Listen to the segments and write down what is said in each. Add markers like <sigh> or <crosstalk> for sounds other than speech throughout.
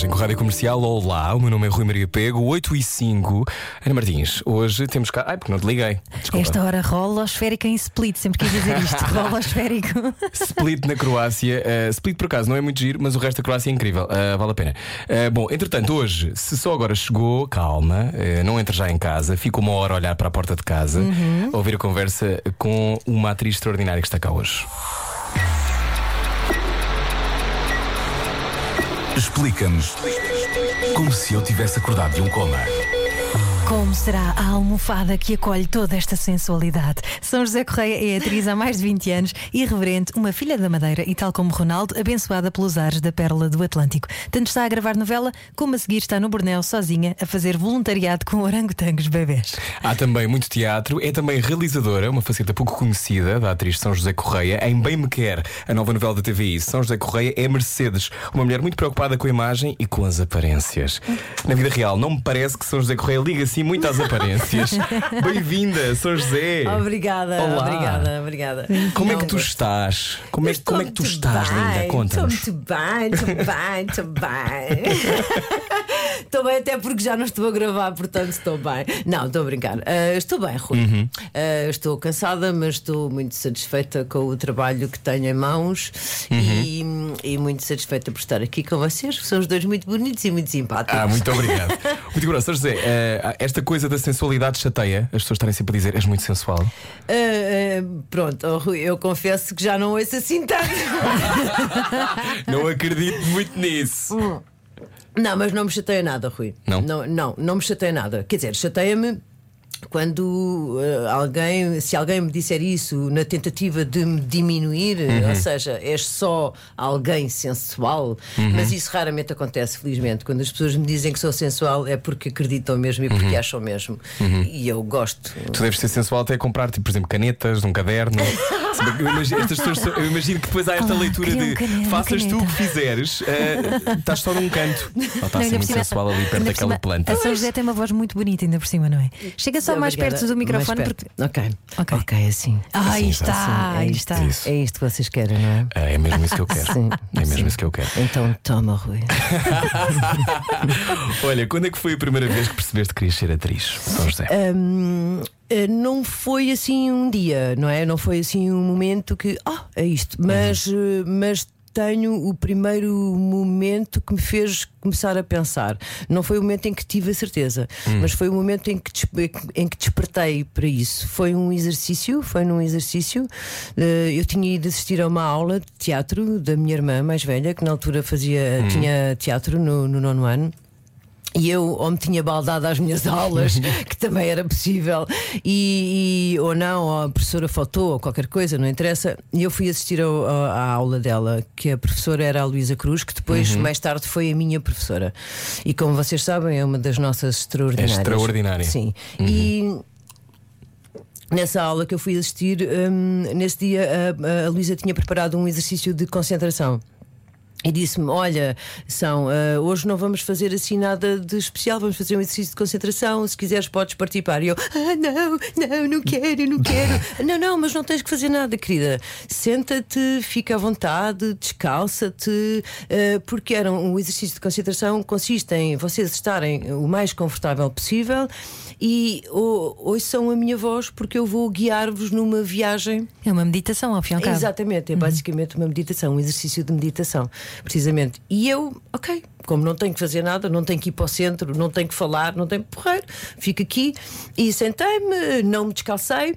Viagem com a Rádio Comercial. Olá, o meu nome é Rui Maria Pego, 8 e 5. Ana Martins, hoje temos cá. Ai, porque não te liguei. Desculpa. Esta hora rola esférica em split, sempre quis dizer isto. <laughs> rola esférico. Split na Croácia. Uh, split por acaso não é muito giro, mas o resto da Croácia é incrível. Uh, vale a pena. Uh, bom, entretanto, hoje, se só agora chegou, calma, não entre já em casa, fica uma hora a olhar para a porta de casa, a ouvir a conversa com uma atriz extraordinária que está cá hoje. Explica-nos como se eu tivesse acordado de um coma. Como será a almofada que acolhe toda esta sensualidade? São José Correia é atriz há mais de 20 anos, irreverente, uma filha da Madeira e, tal como Ronaldo, abençoada pelos ares da Pérola do Atlântico. Tanto está a gravar novela, como a seguir está no Borneo sozinha a fazer voluntariado com orangotangos bebés. Há também muito teatro, é também realizadora, uma faceta pouco conhecida da atriz São José Correia. Em Bem Me Quer, a nova novela da TVI, São José Correia é Mercedes, uma mulher muito preocupada com a imagem e com as aparências. Na vida real, não me parece que São José Correia liga assim muito às aparências. <laughs> Bem-vinda, São José. Obrigada, Olá. obrigada, obrigada. Como é que tu estás? Como é, como é que tu estás, linda? Estou Conta-nos. muito bem, estou bem, estou bem. <laughs> Estou bem, até porque já não estou a gravar, portanto estou bem. Não, estou a brincar. Ah, estou bem, Rui. Uhum. Ah, estou cansada, mas estou muito satisfeita com o trabalho que tenho em mãos Uhum. e, e muito satisfeita por estar aqui com vocês, que são os dois muito bonitos e muito simpáticos. Ah, muito obrigado. <laughs> Muito obrigado. São José, eh, esta coisa da sensualidade chateia, as pessoas estarem sempre a dizer és muito sensual. Ah, ah, pronto, oh, Rui, eu confesso que já não ouço assim tanto. <laughs> Não acredito muito nisso. Não, mas não me chateia nada, Rui. Não? Não, não, não me chateia nada. Quer dizer, chateia-me quando eh, alguém, se alguém me disser isso na tentativa de me diminuir, Uhum. ou seja, és só alguém sensual, Uhum. mas isso raramente acontece, felizmente. Quando as pessoas me dizem que sou sensual é porque acreditam mesmo e porque Uhum. acham mesmo. E eu gosto. Tu deves ser sensual até comprar, tipo, por exemplo, canetas, um caderno. <laughs> Eu imagino, estas pessoas eu imagino que depois há esta Olá, leitura um de caderno, uma faças tu o que caneta. fizeres, eh, estás só num canto. Ou está a Não, ser muito sensual ali perto daquela cima, planta. A São José tem uma voz muito bonita, ainda por cima, não é? Chega só mais Obrigada. perto do microfone Mais porque. perto. Ok. Ok. Ok, assim. Ah, aí Assim, está, Assim, aí é está. isto. Isso. É isto que vocês querem, não é? É mesmo isso que eu quero. Sim, É mesmo sim. isso que eu quero. Então toma, Rui. <laughs> Olha, quando é que foi a primeira vez que percebeste que querias ser atriz, São José? Hum, eh, não foi assim um dia, não é? Não foi assim um momento que, ah, é isto. Mas, eh, mas tenho o primeiro momento que me fez começar a pensar. Não foi o momento em que tive a certeza, mas foi o momento em que, em que despertei para isso. Foi um exercício, foi num exercício. eh, eu tinha ido assistir a uma aula de teatro da minha irmã mais velha, que na altura fazia, tinha teatro no, no nono ano. E eu ou me tinha baldado às minhas aulas, <laughs> que também era possível, e, e- ou não, ou a professora faltou, ou qualquer coisa, não interessa. E eu fui assistir ao- ao- à aula dela, que a professora era a Luísa Cruz, que depois, mais tarde, foi a minha professora. E como vocês sabem, é uma das nossas extraordinárias. É extraordinária. Sim. E. Nessa aula que eu fui assistir, hum, nesse dia a, a Luísa tinha preparado um exercício de concentração. E disse-me: Olha, são, ah, hoje não vamos fazer assim nada de especial, vamos fazer um exercício de concentração. Se quiseres, podes participar. E eu: Ah, não, não, não quero, não quero. <laughs> não, não, mas não tens que fazer nada, querida. Senta-te, fica à vontade, descalça-te, ah, porque era um exercício de concentração consiste em vocês estarem o mais confortável possível e ou, ouçam a minha voz, porque eu vou guiar-vos numa viagem. É uma meditação, ao fim e ao cabo. Exatamente, é basicamente uma meditação, um exercício de meditação, precisamente. E eu, ok, como não tenho que fazer nada, não tenho que ir para o centro, não tenho que falar, não tenho porreiro, fico aqui e sentei-me, não me descalcei.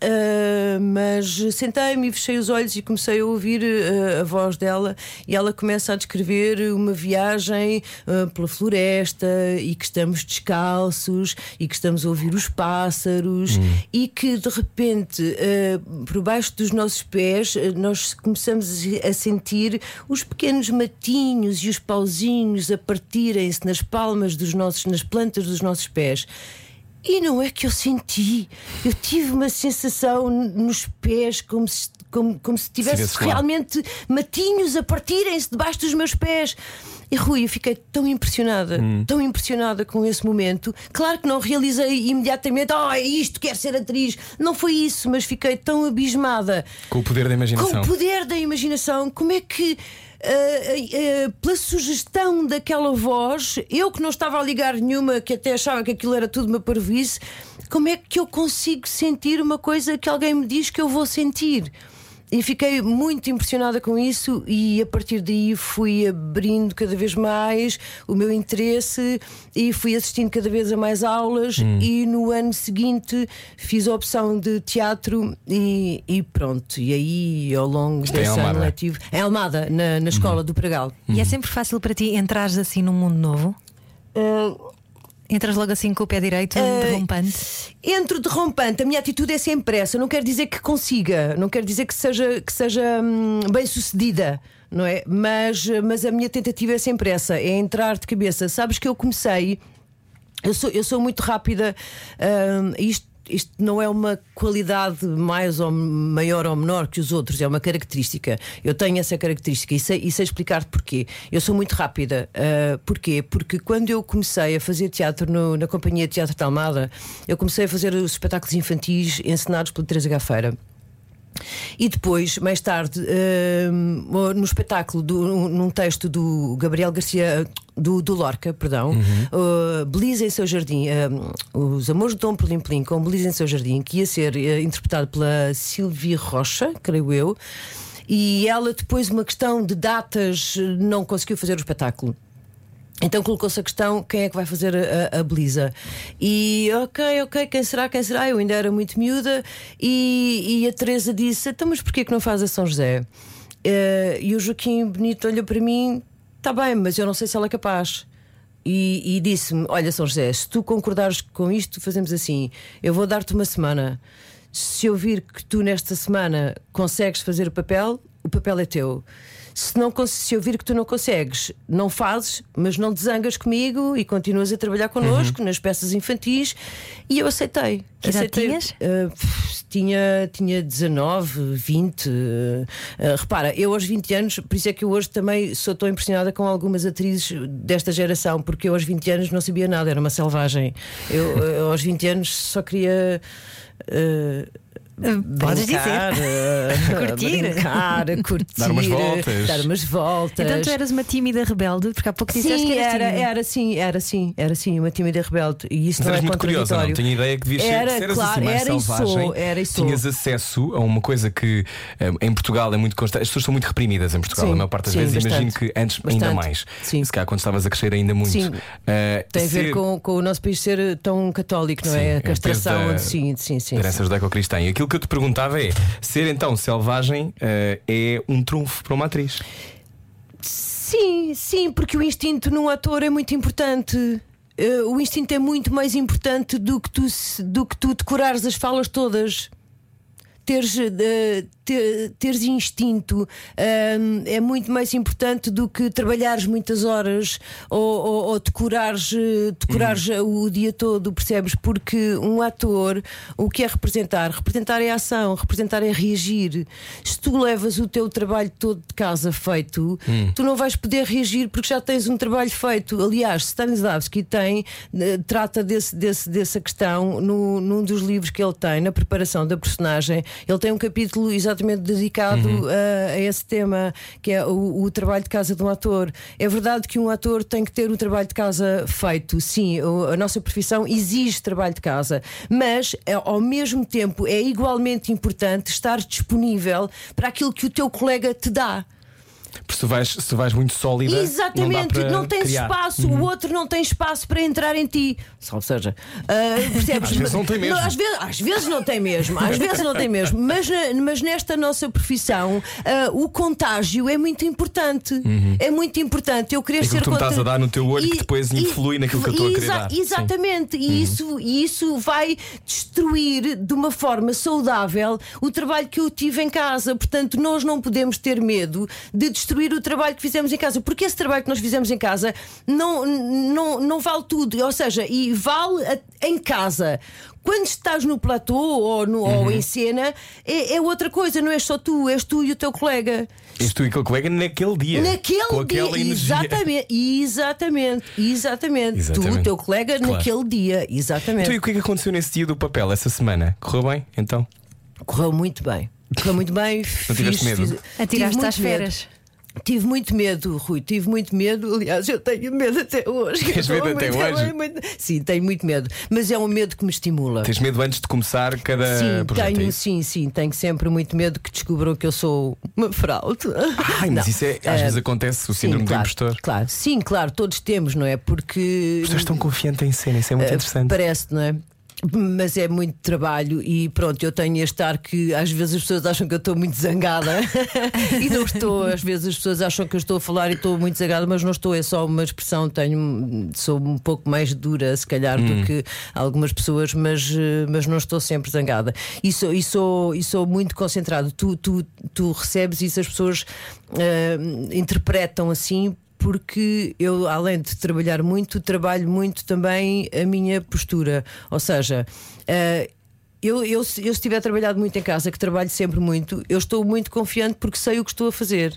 Ah, mas sentei-me e fechei os olhos e comecei a ouvir ah, a voz dela e ela começa a descrever uma viagem ah, pela floresta e que estamos descalços e que estamos a ouvir os pássaros e que de repente por baixo dos nossos pés nós começamos a sentir os pequenos matinhos e os pauzinhos a partirem-se nas palmas dos nossos, nas plantas dos nossos pés. E não é que eu senti, eu tive uma sensação nos pés como se, como, como se tivesse lá. realmente matinhos a partirem-se debaixo dos meus pés. E Rui, eu fiquei tão impressionada, Hum. tão impressionada com esse momento. Claro que não realizei imediatamente, oh, é isto, quero ser atriz. Não foi isso, mas fiquei tão abismada Com o poder da com imaginação. o poder da imaginação, como é que. Ah, ah, pela sugestão daquela voz, eu que não estava a ligar nenhuma, que até achava que aquilo era tudo uma parvoíce, como é que eu consigo sentir uma coisa que alguém me diz que eu vou sentir? E fiquei muito impressionada com isso, e a partir daí fui abrindo cada vez mais o meu interesse e fui assistindo cada vez a mais aulas. E no ano seguinte fiz a opção de teatro, e, e pronto. E aí, ao longo Isto é desse ano Almada? letivo, em Almada, na, na escola do Pregal. E é sempre fácil para ti entrares assim num mundo novo? Ah, Entras logo assim com o pé direito, Eh, derrompante. Entro derrompante, a minha atitude é sempre essa. Não quer dizer que consiga, não quer dizer que seja, que seja hum, bem sucedida, não é? Mas, mas a minha tentativa é sempre essa: é entrar de cabeça. Sabes que eu comecei, eu sou, eu sou muito rápida, hum, isto. Isto não é uma qualidade mais ou maior ou menor que os outros, é uma característica. Eu tenho essa característica e sei, e sei explicar-te porquê. Eu sou muito rápida. Ah, porquê? Porque quando eu comecei a fazer teatro no- na Companhia de Teatro de Almada, eu comecei a fazer os espetáculos infantis encenados pela Teresa Gafeira. E depois, mais tarde, hum, no espetáculo, do- num texto do Gabriel Garcia, do, do Lorca, perdão, uh, Belisa em seu jardim, hum, Os Amores de Dom Pelim Pelim com Belisa em seu jardim, que ia ser eh, interpretado pela Silvia Rocha, creio eu, e ela, depois, uma questão de datas, não conseguiu fazer o espetáculo. Então colocou-se a questão: quem é que vai fazer a, a Belisa? E ok, ok, quem será? Quem será? Eu ainda era muito miúda e, e a Teresa disse: então, mas porquê que não faz a São José? Eh, e o Joaquim Bonito olhou para mim: está bem, mas eu não sei se ela é capaz. E, e disse-me: Olha, São José, se tu concordares com isto, fazemos assim: eu vou dar-te uma semana. Se eu vir que tu nesta semana consegues fazer o papel, o papel é teu. Se, não, se eu vir que tu não consegues, não fazes, mas não te zangas comigo e continuas a trabalhar connosco nas peças infantis. E eu aceitei. Que aceitei. tinhas? Uh, tinha, tinha 19, 20. uh, repara, eu aos 20 anos, por isso é que eu hoje também sou tão impressionada com algumas atrizes desta geração, porque eu aos 20 anos não sabia nada, era uma selvagem. Eu, uh, aos 20 anos só queria. uh, Podes brincar, uh, <laughs> Curtir. brincar, <laughs> curtir, Dar umas voltas. dar umas voltas. Então tu eras uma tímida rebelde, porque há pouco disseste Sim, que eras era, era sim, era sim, era sim, uma tímida rebelde. E isso Mas não eras é muito curiosa, não? Tenho ideia que devias ser Era, se eras claro, assim mais era e selvagem. sou, era e sou. Tinhas acesso a uma coisa que eh, em Portugal é muito constante. As pessoas são muito reprimidas em Portugal, Sim, a maior parte das sim, vezes. bastante. Imagino que antes ainda Bastante. mais. Sim. Se calhar quando estavas a crescer ainda muito. Sim. Eh, Tem a ver ser- com, com o nosso país ser tão católico, não Sim, é? é A peso castração, da- sim, sim, sim. herança judaico-cristã. E aquilo que eu te perguntava é: ser então selvagem eh, é um trunfo para uma atriz? Sim, sim, porque o instinto num ator é muito importante. Eh, o instinto é muito mais importante do que tu, do que tu decorares as falas todas. Teres, eh, te- teres instinto ahm, é muito mais importante do que trabalhares muitas horas ou, ou, ou decorares, eh, decorares o dia todo, percebes? Porque um ator, o que é representar? Representar é ação, representar é reagir. Se tu levas o teu trabalho todo de casa feito, tu não vais poder reagir porque já tens um trabalho feito. Aliás, Stanislavski tem, eh, trata desse, desse, dessa questão no, num dos livros que ele tem, na preparação da personagem. Ele tem um capítulo exatamente dedicado a, a esse tema, que é o, o trabalho de casa de um ator. É verdade que um ator tem que ter o trabalho de casa feito, sim, a nossa profissão exige trabalho de casa, mas é, ao mesmo tempo é igualmente importante estar disponível para aquilo que o teu colega te dá. Porque se vais, se vais muito sólida. Exatamente, não, não, tens criar. espaço, o outro não tem espaço para entrar em ti. Ou seja, ah, <laughs> percebes? Às vezes não tem mesmo. às, vezes, às vezes não tem mesmo, às vezes não tem mesmo. Mas, mas nesta nossa profissão, ah, o contágio é muito importante. É muito importante. Eu Uhum. Aquilo ser que tu me estás a dar no teu olho que depois influi naquilo que eu estou a querer dar. Sim. Uhum. Exatamente, e isso, e isso vai destruir de uma forma saudável o trabalho que eu tive em casa. Portanto, nós não podemos ter medo de destruir o trabalho que fizemos em casa, porque esse trabalho que nós fizemos em casa não, não, não vale tudo, ou seja, e vale a- em casa. Quando estás no platô ou, no, Uhum. ou em cena, é, é outra coisa, não és só tu, és tu e o teu colega. És tu e aquele colega naquele dia. Naquele dia, exatamente, exatamente, exatamente. Tu, Exatamente. o teu colega, Claro. naquele dia, exatamente. Então, e o que é que aconteceu nesse dia do papel, essa semana? Correu bem? Então? Correu muito bem. Correu muito bem. Não tiveste medo? Atiraste tive às feras. Tive muito medo, Rui, tive muito medo. Aliás, eu tenho medo até hoje. Tens medo até hoje? muito- Sim, tenho muito medo. Mas é um medo que me estimula. Tens medo antes de começar cada Sim, projeto? é tenho, sim, sim. Tenho sempre muito medo que descubram que eu sou uma fraude. Ai, mas Não. isso é, às Eh, vezes acontece, o Sim, síndrome do claro, impostor. Claro, sim, claro, todos temos, não é? Porque. As pessoas estão confiantes em cena, isso é muito Eh, interessante. Parece, não é? Mas é muito trabalho e pronto, eu tenho este ar que às vezes as pessoas acham que eu estou muito zangada <laughs> e não estou. <laughs> Às vezes as pessoas acham que eu estou a falar e estou muito zangada, mas não estou, é só uma expressão. Tenho, sou um pouco mais dura, se calhar, do que algumas pessoas, mas, eh, mas não estou sempre zangada. E sou, e sou, e sou muito concentrado. Tu, tu, tu recebes isso, as pessoas eh, interpretam assim porque eu, além de trabalhar muito, trabalho muito também a minha postura. Ou seja, eh, eu, eu, se eu estiver trabalhado muito em casa, que trabalho sempre muito, eu estou muito confiante porque sei o que estou a fazer.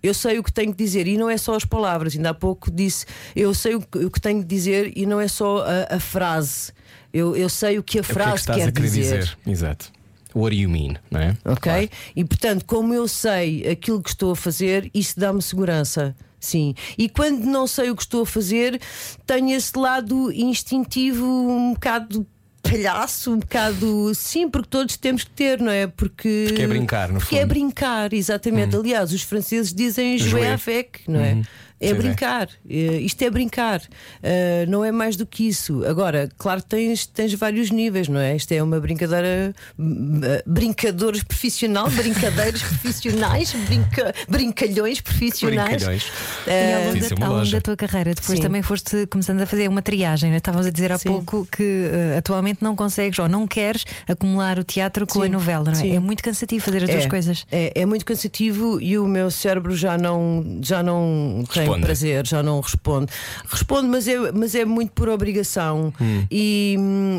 Eu sei o que tenho que dizer e não é só as palavras. Ainda há pouco disse, eu sei o que, o que tenho que dizer e não é só a, a frase. Eu, eu sei o que a É o que é frase que estás quer dizer. dizer? Exato. What do you mean, não é? Ok? Claro. E portanto, como eu sei aquilo que estou a fazer, isso dá-me segurança. Sim. E quando não sei o que estou a fazer, tenho esse lado instintivo um bocado palhaço, um bocado. Sim, porque todos temos que ter, não é? Porque, Porque é brincar, no Porque é fundo. brincar, exatamente. Aliás, os franceses dizem jouer avec, não é? É Sim, sim. brincar, Eh, isto é brincar, Eh, não é mais do que isso. Agora, claro que tens, tens vários níveis, não é? Isto é uma brincadeira, eh, brincadores profissional, brincadeiros <laughs> profissionais, brinca, brincalhões profissionais. Brincalhões. E Eh, ao longo, ser da, ao longo da tua carreira, depois Sim. também foste começando a fazer uma triagem. Né? Estávamos a dizer há Sim. pouco que eh, atualmente não consegues ou não queres acumular o teatro com a novela, não é? Sim. É muito cansativo fazer as duas é, coisas. É, é muito cansativo e o meu cérebro já não, já não tem Responde. prazer, já não responde. Responde, mas é, mas é muito por obrigação Hum. e,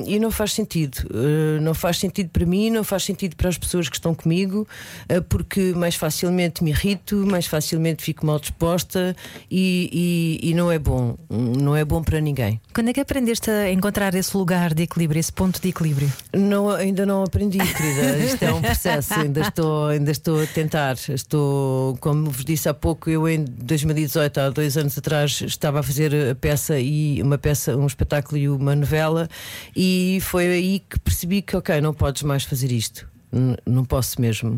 e não faz sentido. Uh, não faz sentido para mim, não faz sentido para as pessoas que estão comigo, uh, porque mais facilmente me irrito, mais facilmente fico mal disposta e, e- e não é bom. Não é bom para ninguém. Quando é que aprendeste a encontrar esse lugar de equilíbrio, esse ponto de equilíbrio? Não, ainda não aprendi, querida. Isto é um processo, ainda estou, ainda estou a tentar. Estou, como vos disse há pouco, eu em 2018, há dois anos atrás, estava a fazer a peça e uma peça, um espetáculo e uma novela, e foi aí que percebi que, ok, não podes mais fazer isto. N- não posso mesmo.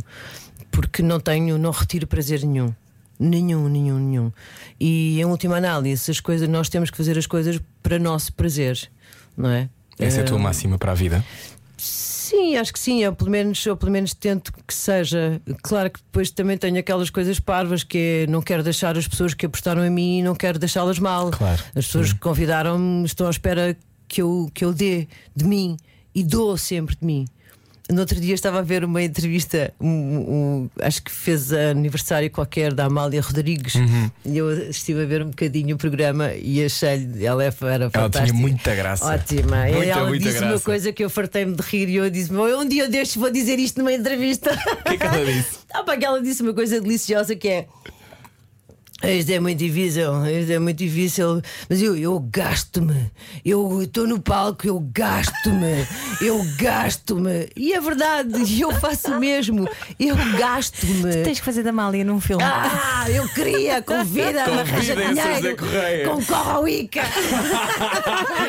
Porque não tenho, não retiro prazer nenhum. Nenhum, nenhum, nenhum. E em última análise, as coisas, nós temos que fazer as coisas para nosso prazer, não é? Essa é a tua Eh, máxima para a vida. Sim, acho que sim. Eu pelo menos, eu pelo menos tento que seja. Claro que depois também tenho aquelas coisas parvas que é não quero deixar as pessoas que apostaram em mim e não quero deixá-las mal. Claro, As pessoas que convidaram-me estão à espera que eu, que eu dê de mim e dou sempre de mim. No outro dia estava a ver uma entrevista, um- um- acho que fez aniversário qualquer da Amália Rodrigues, Uhum. e eu estive a ver um bocadinho o programa e achei-lhe, ela é- era Ela fantástica. tinha muita graça. Ótima. E Muita, ela muita disse uma graça. coisa que eu fartei-me de rir e eu disse: um dia destes vou dizer isto numa entrevista. O que é que ela disse? <laughs> Ah, pá, que ela disse uma coisa deliciosa que é. Isto é muito difícil, isto é muito difícil, mas eu, eu gasto-me. Eu estou no palco, eu gasto-me, eu gasto-me. E é verdade, eu faço o mesmo, eu gasto-me. Tens que fazer da Mália num filme. Ah, eu queria, convida, arranja dinheiro, concorre ao ICA.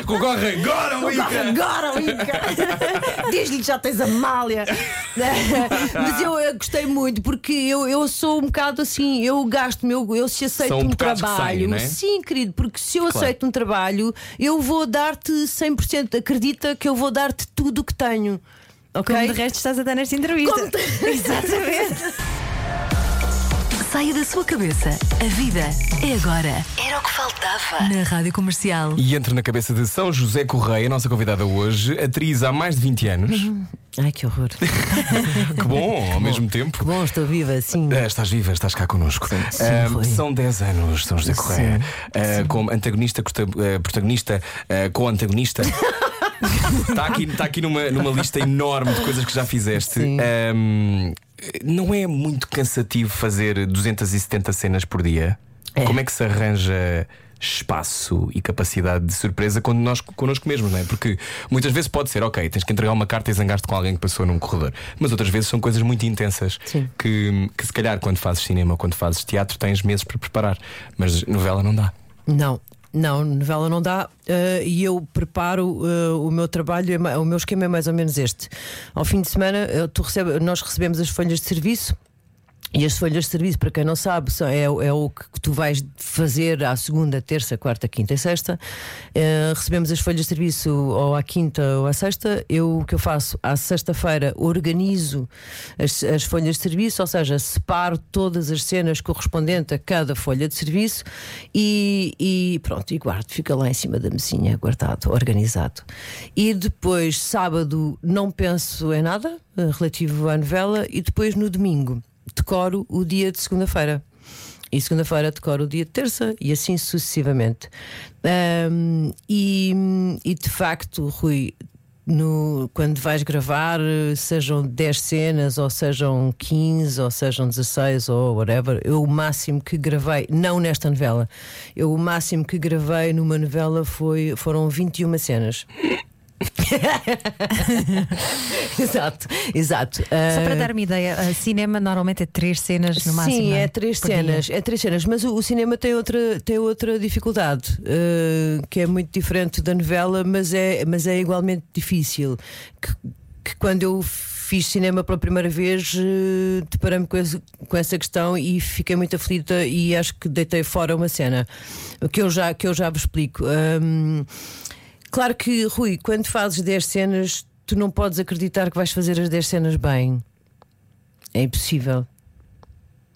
Concorre agora, Corre Wicca! agora, Wicca! Diz-lhe que já tens a malha. Mas eu, eh, gostei muito porque eu, eu sou um bocado assim, eu gasto-me, eu, eu se aceito São um trabalho. saem, não é? Sim, querido, porque se eu aceito um trabalho, eu vou dar-te 100%. Acredita que eu vou dar-te tudo o que tenho. Ok? Como de resto estás a dar nesta entrevista. Como <laughs> Exatamente. <laughs> saia da sua cabeça. A vida é agora. Era o que faltava. Na Rádio Comercial. E entra na cabeça de São José Correia, nossa convidada hoje, atriz há mais de 20 anos. <laughs> Ai, que horror. <laughs> que bom, ao mesmo tempo. Que bom, estou viva, sim. Ah, estás viva, estás cá connosco. Sim, sim, Rui. são 10 anos, São José Correia. Ah, como antagonista, protagonista, com antagonista. <laughs> Está aqui, está aqui numa, numa lista enorme de coisas que já fizeste. Sim. Não é muito cansativo fazer 270 cenas por dia? É. Como é que se arranja espaço e capacidade de surpresa quando nós connosco mesmos, não é? Porque muitas vezes pode ser, ok, tens que entregar uma carta e zangaste com alguém que passou num corredor. Mas outras vezes são coisas muito intensas Sim. que, que se calhar quando fazes cinema ou quando fazes teatro tens meses para preparar. Mas novela não dá. Não. Não, novela não dá eh, e eu preparo eh, o meu trabalho, é o meu esquema é mais ou menos este. Ao fim de semana, recebe- nós recebemos as folhas de serviço. E as folhas de serviço, para quem não sabe, é, é o que tu vais fazer à segunda, terça, quarta, quinta e sexta. Eh, recebemos as folhas de serviço ou à quinta ou à sexta. Eu o que eu faço à sexta-feira organizo as, as folhas de serviço, ou seja, separo todas as cenas correspondentes a cada folha de serviço e, e pronto, e guardo, fica lá em cima da mesinha, guardado, organizado. E depois, sábado, não penso em nada eh, relativo à novela, e depois no domingo decoro o dia de segunda-feira. E segunda-feira decoro o dia de terça e assim sucessivamente. Ahm, e, e de facto, Rui, no, quando vais gravar, sejam 10 cenas, ou sejam 15, ou sejam 16, ou whatever, eu o máximo que gravei, não nesta novela, eu o máximo que gravei numa novela foi, foram 21 cenas. <laughs> exato, exato. Só Ah, para dar uma ideia, cinema normalmente é três cenas no máximo. Sim, não é três Por dia. cenas, é três cenas, mas o, o cinema tem outra, tem outra dificuldade, eh, que é muito diferente da novela, mas é, mas é igualmente difícil. Que, que quando eu fiz cinema pela primeira vez, eh, deparei-me com, esse- com essa questão e fiquei muito aflita e acho que deitei fora uma cena que eu já, que eu já vos explico. Claro que, Rui, quando fazes 10 cenas, tu não podes acreditar que vais fazer as 10 cenas bem. É impossível.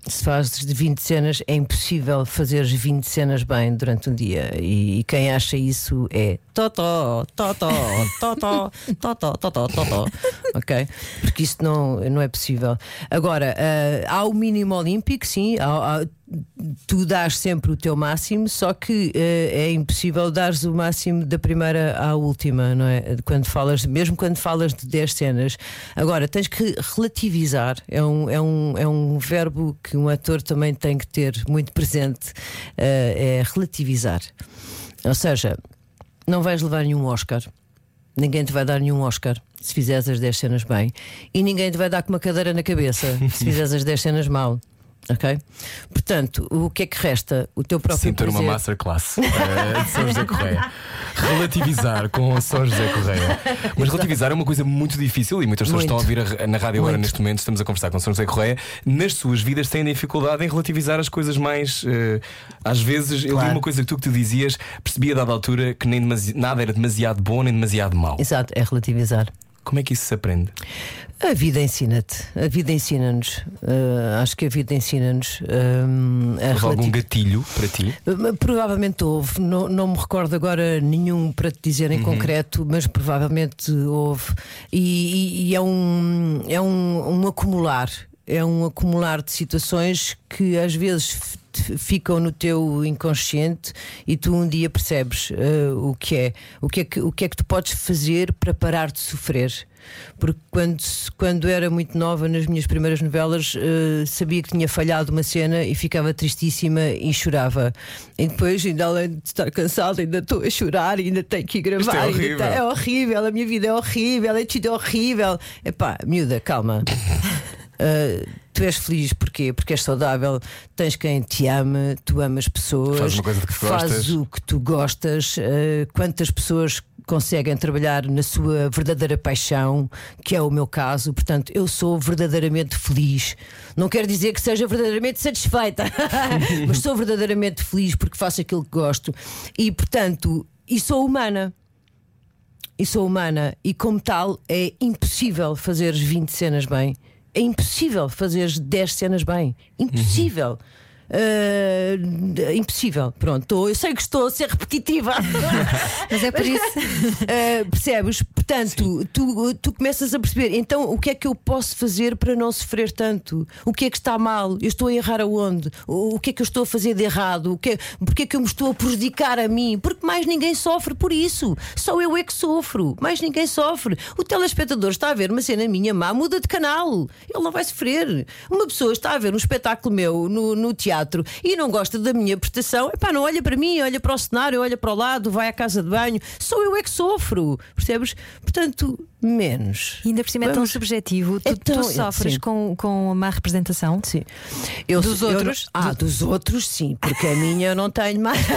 Se fazes de 20 cenas, é impossível fazer 20 cenas bem durante um dia. E, e quem acha isso é totó, totó, totó, totó, totó, totó. <laughs> Ok? Porque isso não, não é possível. Agora, ah, há o mínimo olímpico, sim. há- há- tu dás sempre o teu máximo, só que eh, é impossível dares o máximo da primeira à última, não é? Quando falas, mesmo quando falas de 10 cenas. Agora, tens que relativizar, é um, é um, é um verbo que um ator também tem que ter muito presente, eh, é relativizar. Ou seja, não vais levar nenhum Oscar. Ninguém te vai dar nenhum Oscar se fizeres as 10 cenas bem. E ninguém te vai dar com uma cadeira na cabeça se <laughs> fizeres as 10 cenas mal. Ok? Portanto, o que é que resta? O teu próprio Sinto ter uma masterclass eh, de São José Correia. <laughs> Relativizar com São José Correia. Mas relativizar é uma coisa muito difícil e muitas pessoas Muito. estão a ouvir a- na rádio agora neste momento. Estamos a conversar com São José Correia. Nas suas vidas têm dificuldade em relativizar as coisas mais. eh, às vezes, eu li Claro. uma coisa que tu que tu dizias, percebi a dada altura que nem nada era demasiado bom nem demasiado mau. Exato, é relativizar. Como é que isso se aprende? A vida ensina-te, a vida ensina-nos. Uh, acho que a vida ensina-nos. um, Houve algum gatilho para ti? Uh, Provavelmente houve, não, não me recordo agora nenhum para te dizer em concreto, mas provavelmente houve. E, e- e é, um, é um, um acumular, é um acumular de situações que às vezes ficam no teu inconsciente e tu um dia percebes uh, o que é, o que é que, o que é que tu podes fazer para parar de sofrer. Porque quando, quando era muito nova, nas minhas primeiras novelas, eh, sabia que tinha falhado uma cena e ficava tristíssima e chorava. E depois, ainda além de estar cansada, ainda estou a chorar, ainda tenho que ir gravar. Isto é horrível. tá- é horrível, a minha vida é horrível, é tudo horrível. Epá, miúda, calma. Uh, <laughs> tu és feliz porquê? Porque és saudável, tens quem te ama, tu amas pessoas, Fazes uma coisa de que fazes gostas. o que tu gostas. uh, quantas pessoas conseguem trabalhar na sua verdadeira paixão, que é o meu caso. Portanto, eu sou verdadeiramente feliz. Não quer dizer que seja verdadeiramente satisfeita, <laughs> mas sou verdadeiramente feliz porque faço aquilo que gosto. E, portanto, e sou humana. E sou humana, e como tal, é impossível fazer 20 cenas bem. é impossível fazer 10 cenas bem. Impossível. Uh, impossível, pronto. Eu sei que estou a ser repetitiva, <laughs> mas é por isso. Uh, percebes? Portanto, tu, tu começas a perceber. Então, o que é que eu posso fazer para não sofrer tanto? O que é que está mal? Eu estou a errar aonde? O, o que é que eu estou a fazer de errado? O que é, porque é que eu me estou a prejudicar a mim? Porque mais ninguém sofre por isso. Só eu é que sofro. Mais ninguém sofre. O telespectador está a ver uma cena minha má, muda de canal. Ele não vai sofrer. Uma pessoa está a ver um espetáculo meu no, no teatro teatro e não gosta da minha prestação, epá, não olha para mim, olha para o cenário, olha para o lado, vai à casa de banho, sou eu é que sofro, percebes? Portanto, menos. E ainda por cima é tão subjetivo. Tu, tu sofres com, com a má representação? Sim. Eu, dos eu, outros? ah, dos outros sim, porque a minha eu não tenho mais. <laughs>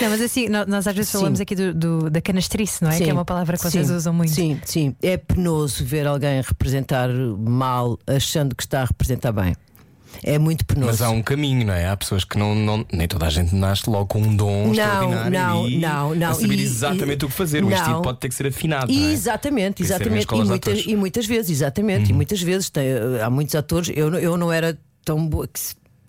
não, mas assim, nós às vezes sim. falamos aqui do, do, da canastrice, não é? Sim. Que é uma palavra que vocês usam muito. Sim, sim. É penoso ver alguém representar mal achando que está a representar bem. É muito penoso. Mas há um caminho, não é? Há pessoas que não. não nem toda a gente nasce logo com um dom não, extraordinário. Não, e não, não. A saber e, exatamente e, o que fazer. O não. estilo pode ter que ser afinado. É? Exatamente, exatamente. E muitas, e muitas vezes, exatamente. Uhum. E muitas vezes tem, há muitos atores. Eu, eu não era tão boa.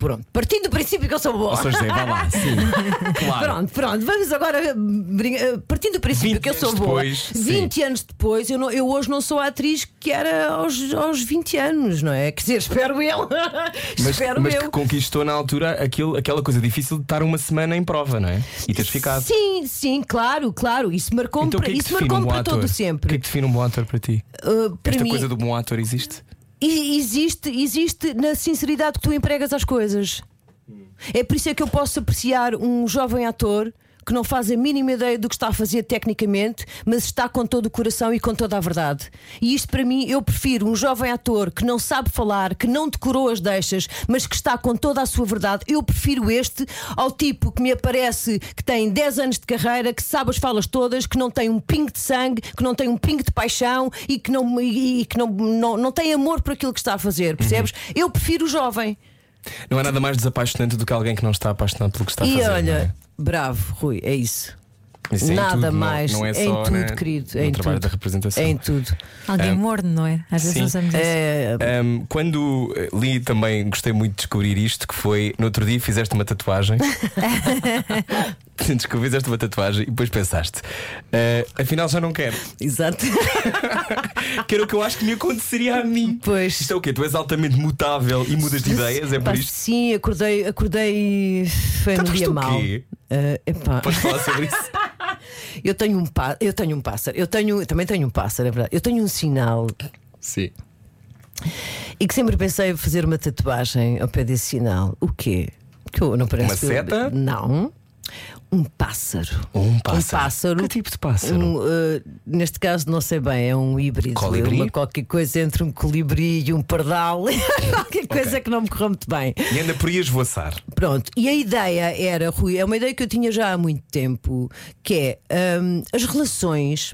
Pronto, partindo do princípio que eu sou boa. Ou seja, vai lá, sim. <laughs> Claro. Pronto, pronto, vamos agora. Eh, partindo do princípio que eu sou boa. Depois, 20 sim. anos depois, eu, não, eu hoje não sou a atriz que era aos, aos 20 anos, não é? Quer dizer, espero eu. <laughs> Mas, espero mas eu. que conquistou na altura aquela coisa difícil de estar uma semana em prova, não é? E teres ficado. Sim, sim, claro, claro. Isso marcou-me então, para, que é isso marcou um para todo sempre. O que é que define um bom ator para ti? Uh, para Esta mim, coisa do bom ator existe? Existe, existe na sinceridade que tu empregas às coisas. É por isso é que eu posso apreciar um jovem ator que não faz a mínima ideia do que está a fazer tecnicamente, mas está com todo o coração e com toda a verdade. E isto para mim, eu prefiro um jovem ator que não sabe falar, que não decorou as deixas, mas que está com toda a sua verdade. Eu prefiro este ao tipo que me aparece que tem 10 anos de carreira, que sabe as falas todas, que não tem um pingo de sangue, que não tem um pingo de paixão e que não, e que não, não, não tem amor por aquilo que está a fazer, percebes? Uhum. Eu prefiro o jovem. Não há nada mais desapaixonante do que alguém que não está apaixonado pelo que está a fazer. E olha, é? Bravo, Rui, é isso. Isso é Nada tudo, mais. Não, não é, é só, em tudo, né, querido. É em trabalho tudo. da representação. É em tudo. Alguém Um, morno, não é? Às vezes sim. usamos isso. É, Um, quando li também gostei muito de descobrir isto que foi no outro dia fizeste uma tatuagem <laughs> descobriste uma tatuagem e depois pensaste "Uh, afinal já não quero exato. <laughs> que era o que eu acho que me aconteceria a mim Pois. isto é o quê? Tu és altamente mutável e mudas de ideias é por isto Sim, acordei, acordei. Foi um Tatuaste dia mau. Uh, epá. Podes falar sobre isso <laughs> Eu tenho um pá- eu tenho um pássaro. Eu tenho, também tenho um pássaro, é verdade. Eu tenho um sinal sim e que sempre pensei em fazer uma tatuagem ao pé desse sinal. O quê? Que eu não parece Uma que eu- seta? Não. Um pássaro. um pássaro Um pássaro. que tipo de pássaro? Um, uh, neste caso, não sei bem, é um híbrido. Colibri? Uma, qualquer coisa entre um colibri e um pardal. <laughs> qualquer coisa que não me correu muito bem. e anda por aí a esvoaçar Pronto, e a ideia era, Rui, é uma ideia que eu tinha já há muito tempo, que é hum, as relações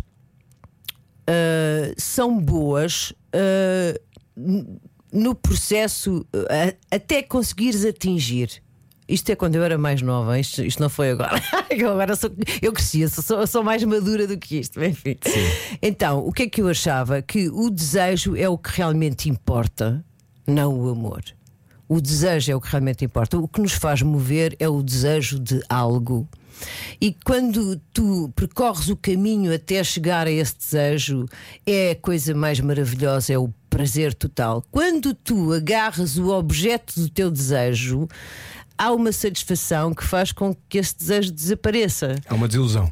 uh, são boas uh, no processo uh, até conseguires atingir. Isto é quando eu era mais nova, isto, isto não foi agora. <laughs> eu agora sou, eu cresci, eu sou, sou mais madura do que isto, enfim. Então, o que é que eu achava? Que o desejo é o que realmente importa, não o amor. O desejo é o que realmente importa. O que nos faz mover é o desejo de algo. E quando tu percorres o caminho até chegar a esse desejo, é a coisa mais maravilhosa, é o prazer total. Quando tu agarras o objeto do teu desejo, há uma satisfação que faz com que esse desejo desapareça. é uma desilusão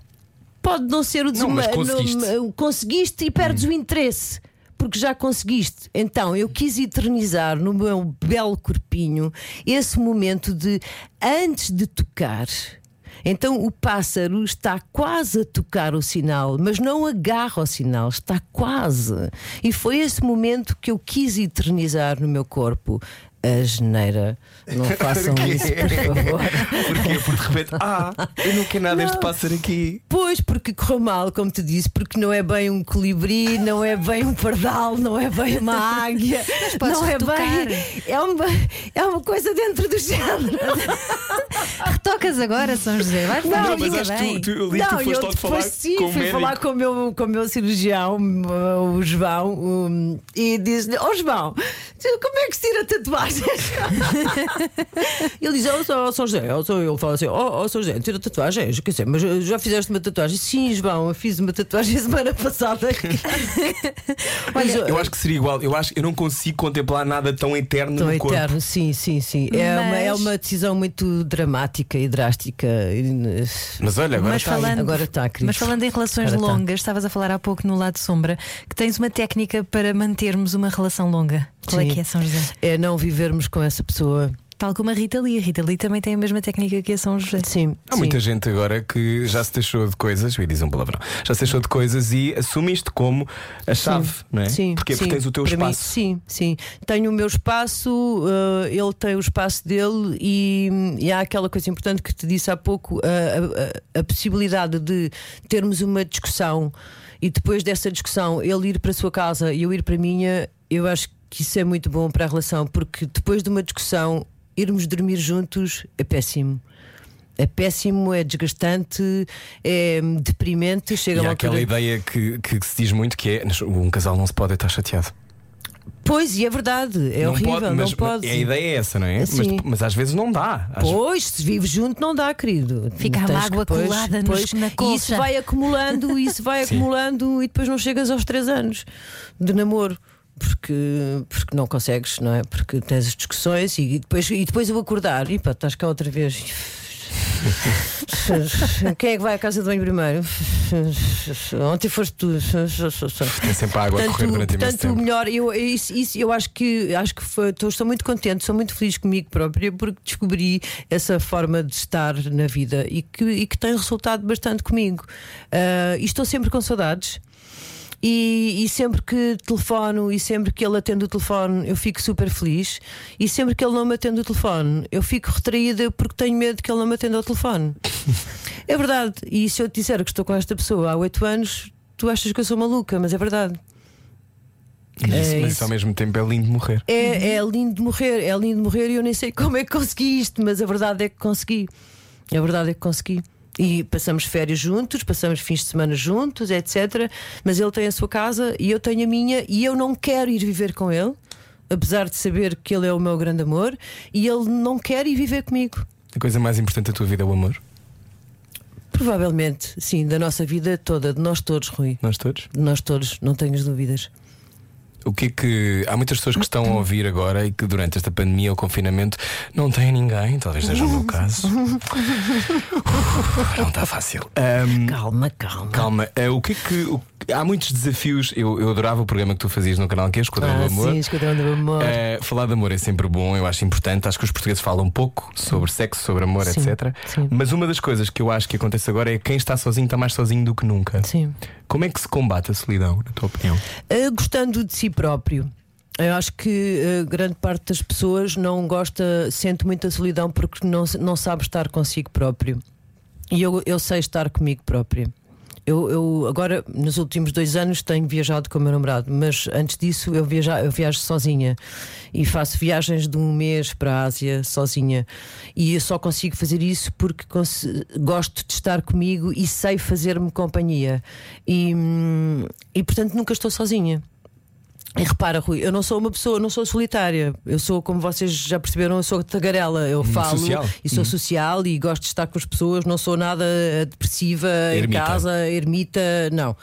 Pode não ser o mas desma- conseguiste. não- conseguiste e perdes o interesse. Porque já conseguiste. Então eu quis eternizar no meu belo corpinho esse momento de antes de tocar. Então o pássaro está quase a tocar o sinal, mas não agarra o sinal, está quase. E foi esse momento que eu quis eternizar no meu corpo. A geneira. Não <laughs> façam Porquê? isso, por favor. Porquê? Porque de repente, ah, eu não quero nada deste pássaro aqui. Pois, porque correu mal, como te disse, porque não é bem um colibri, não é bem um pardal, não é bem uma águia, <laughs> podes não é retocar. bem. É uma, é uma coisa dentro do género. <laughs> Retocas agora, São José. Vai Não, ficar mas acho bem. tu, tu, ali tu não, foste eu depois falar sim, com fui falar com o meu, com o meu cirurgião, o João, um, e disse-lhe: Ó João, como é que se tira tatuagens? <laughs> ele diz: Ó oh, São José, São- ele fala assim: Ó oh, São José, tira tatuagens, quer dizer, mas já fizeste uma tatuagem? Sim, João, eu fiz uma tatuagem <laughs> semana passada. <laughs> Mas, Eu acho que seria igual. Eu acho eu não consigo contemplar nada tão eterno Tão no corpo. eterno, sim, sim, sim. É, Mas- uma, é uma decisão muito dramática e drástica. Mas olha, agora Mas está falando, Agora está, querido. mas falando em relações Agora está. longas, estavas a falar há pouco no lado sombra que tens uma técnica para mantermos uma relação longa. Qual é Sim. que é, São José? É não vivermos com essa pessoa. Tal como a Rita Lee. A Rita Lee também tem a mesma técnica que a São José. Sim. Há sim. muita gente agora que já se deixou de coisas, eu ia dizer um palavrão, já se deixou de coisas e assume isto como a chave, não é? Sim, Porquê? sim. Porque tens o teu Para mim, espaço. sim, sim. Tenho o meu espaço, eh, ele tem o espaço dele e, e há aquela coisa importante que te disse há pouco: a, a- a possibilidade de termos uma discussão e depois dessa discussão ele ir para a sua casa e eu ir para a minha, eu acho que isso é muito bom para a relação, porque depois de uma discussão, irmos dormir juntos é péssimo. É péssimo, é desgastante, é deprimente. Chega E há aquela altura- ideia que, que se diz muito que é um casal não se pode estar chateado. Pois, e é verdade, é não horrível, pode, mas, não pode. A ideia é essa, não é? Mas, Sim. mas às vezes não dá. Às- Pois, se vives junto não dá, querido. Fica a mágoa que, pois, colada nos- pois, na E colcha. isso vai acumulando, isso vai <laughs> acumulando e depois não chegas aos três anos de namoro. Porque, porque não consegues, não é? Porque tens as discussões e depois, e depois eu acordar e pá, estás cá outra vez. <laughs> Quem é que vai à casa de banho primeiro? <laughs> Ontem foste tu. <laughs> Tem sempre a água a correr durante portanto, o melhor, eu, isso, isso eu acho que acho que foi, estou, estou muito contente, sou muito feliz comigo própria porque descobri essa forma de estar na vida e que, e que tem resultado bastante comigo. Ah, e estou sempre com saudades. E, e sempre que telefono e sempre que ele atende o telefone, eu fico super feliz. E sempre que ele não me atende o telefone, eu fico retraída porque tenho medo que ele não me atenda o telefone. <laughs> é verdade. E se eu te disser que estou com esta pessoa há oito anos, tu achas que eu sou maluca, mas é verdade. Mas, É isso, mas isso. isso ao mesmo tempo é lindo morrer. É, é lindo de morrer, é lindo de morrer e eu nem sei <laughs> como é que consegui isto, mas a verdade é que consegui. A verdade é que consegui. E passamos férias juntos, passamos fins de semana juntos, etc. Mas ele tem a sua casa e eu tenho a minha, e eu não quero ir viver com ele, apesar de saber que ele é o meu grande amor, e ele não quer ir viver comigo. A coisa mais importante da tua vida é o amor. Provavelmente, sim, da nossa vida toda, de nós todos, Rui. Nós todos. De nós todos, não tenhas dúvidas. O que é que. Há muitas pessoas que estão a ouvir agora e que durante esta pandemia ou confinamento não têm ninguém, talvez seja o meu caso. Uf, não está fácil. Ahm, Calma, calma. calma, eh, o que é que. o- há muitos desafios. Eu, eu adorava o programa que tu fazias no canal que é Esquadrão Ah, do Amor. sim, Esquadrão do Amor. Eh, falar de amor é sempre bom, eu acho importante. Acho que os portugueses falam pouco sobre sexo, sobre amor, Sim, etc. sim. Mas uma das coisas que eu acho que acontece agora é quem está sozinho está mais sozinho do que nunca. Sim. Como é que se combate a solidão, na tua opinião? Uh, gostando de si próprio. Eu acho que uh, grande parte das pessoas não gosta, sente muita solidão porque não, não sabe estar consigo próprio. E eu, eu sei estar comigo própria. Eu, eu agora, nos últimos dois anos, tenho viajado com o meu namorado, mas antes disso eu, viaja, eu viajo sozinha e faço viagens de um mês para a Ásia sozinha. E eu só consigo fazer isso porque gosto de estar comigo e sei fazer-me companhia. E, hum, e portanto nunca estou sozinha. E repara, Rui, eu não sou uma pessoa, não sou solitária. Eu sou, como vocês já perceberam, eu sou tagarela. Eu falo social. e sou social e gosto de estar com as pessoas. Não sou nada eh, depressiva Ermita. em casa, ermita, não.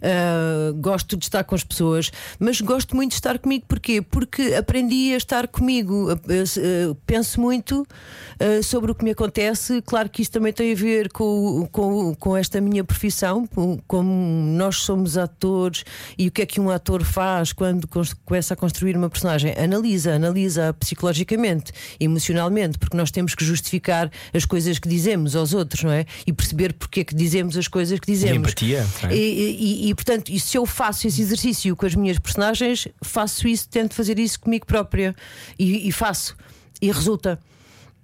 Ah, gosto de estar com as pessoas, mas gosto muito de estar comigo. Porquê? Porque aprendi a estar comigo. Ah, ah, penso muito sobre o que me acontece. Claro que isso também tem a ver com, com, com esta minha profissão, com- como nós somos atores e o que é que um ator faz quando quando começa a construir uma personagem, analisa, analisa psicologicamente, emocionalmente, porque nós temos que justificar as coisas que dizemos aos outros, não é? E perceber porque é que dizemos as coisas que dizemos. empatia, não é? E, e- e, portanto, e se eu faço esse exercício com as minhas personagens, faço isso, tento fazer isso comigo própria e, e faço, e resulta.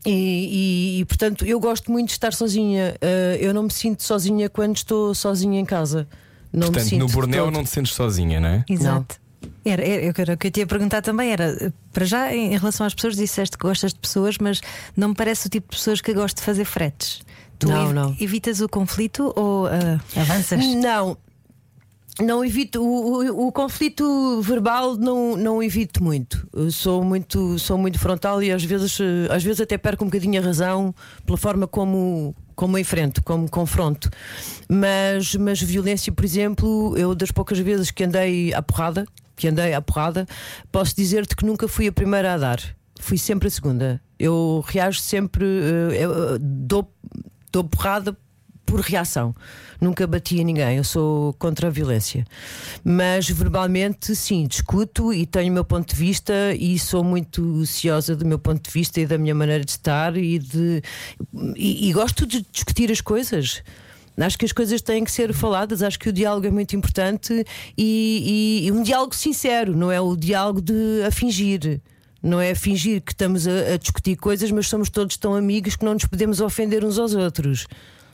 E, e- e, portanto, eu gosto muito de estar sozinha. Uh, eu não me sinto sozinha quando estou sozinha em casa. Não me Portanto, sinto no Borneo todo. não te sentes sozinha, não é? Exato. Era, era, o que eu te ia perguntar também era, para já, em relação às pessoas, disseste que gostas de pessoas, mas não me parece o tipo de pessoas que gosta de fazer fretes. Tu Não, ev- não. evitas o conflito ou ah, avanças? Não. Não evito o, o, o conflito verbal não, não evito muito. Eu sou muito sou muito frontal e às vezes eh, às vezes até perco um bocadinho a razão pela forma como como enfrento, como confronto. Mas mas violência, por exemplo, eu das poucas vezes que andei à porrada, que andei à porrada, posso dizer-te que nunca fui a primeira a dar. Fui sempre a segunda. Eu reajo sempre, eh, eu, eh, dou, dou porrada por reação. Nunca bati a ninguém, eu sou contra a violência. Mas verbalmente, sim, discuto e tenho o meu ponto de vista e sou muito ciosa do meu ponto de vista e da minha maneira de estar e de. E, e gosto de discutir as coisas. Acho que as coisas têm que ser faladas, acho que o diálogo é muito importante e, e- e um diálogo sincero, não é o diálogo de a fingir. Não é fingir que estamos a, a discutir coisas, mas somos todos tão amigos que não nos podemos ofender uns aos outros.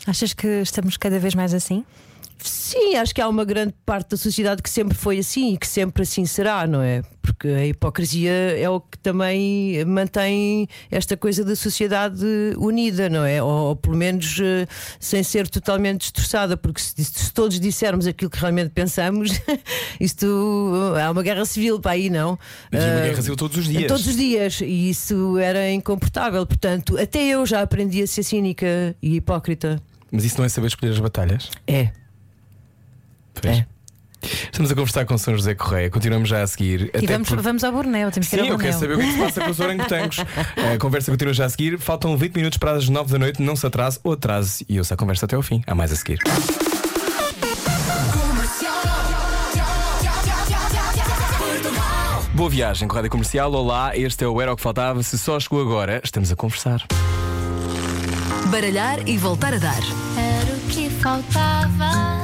Achas que estamos cada vez mais assim? Sim, acho que há uma grande parte da sociedade que sempre foi assim e que sempre assim será, não é? Porque a hipocrisia é o que também mantém esta coisa da sociedade unida, não é? Ou, ou pelo menos eh, sem ser totalmente destroçada, porque se, se todos dissermos aquilo que realmente pensamos, <laughs> isto há uma guerra civil para aí, não? Mas uma guerra civil todos os dias. Todos os dias, e isso era incomportável. Portanto, até eu já aprendi a ser cínica e hipócrita. Mas isso não é saber escolher as batalhas? É. Pois. É. Estamos a conversar com São José Correia, continuamos já a seguir. E até vamos, porque- vamos ao Borneo, temos que ir Sim, ao eu quero Borneo. saber o que é que se passa com os orangotangos. <laughs> A conversa continua já a seguir. Faltam 20 minutos para as 9 da noite. Não se atrase ou atrase. E eu a conversa até ao fim. Há mais a seguir. Boa viagem com a Rádio Comercial. Olá, este é o Era o que Faltava. Se só chegou agora, estamos a conversar. Baralhar e voltar a dar. Era o que faltava.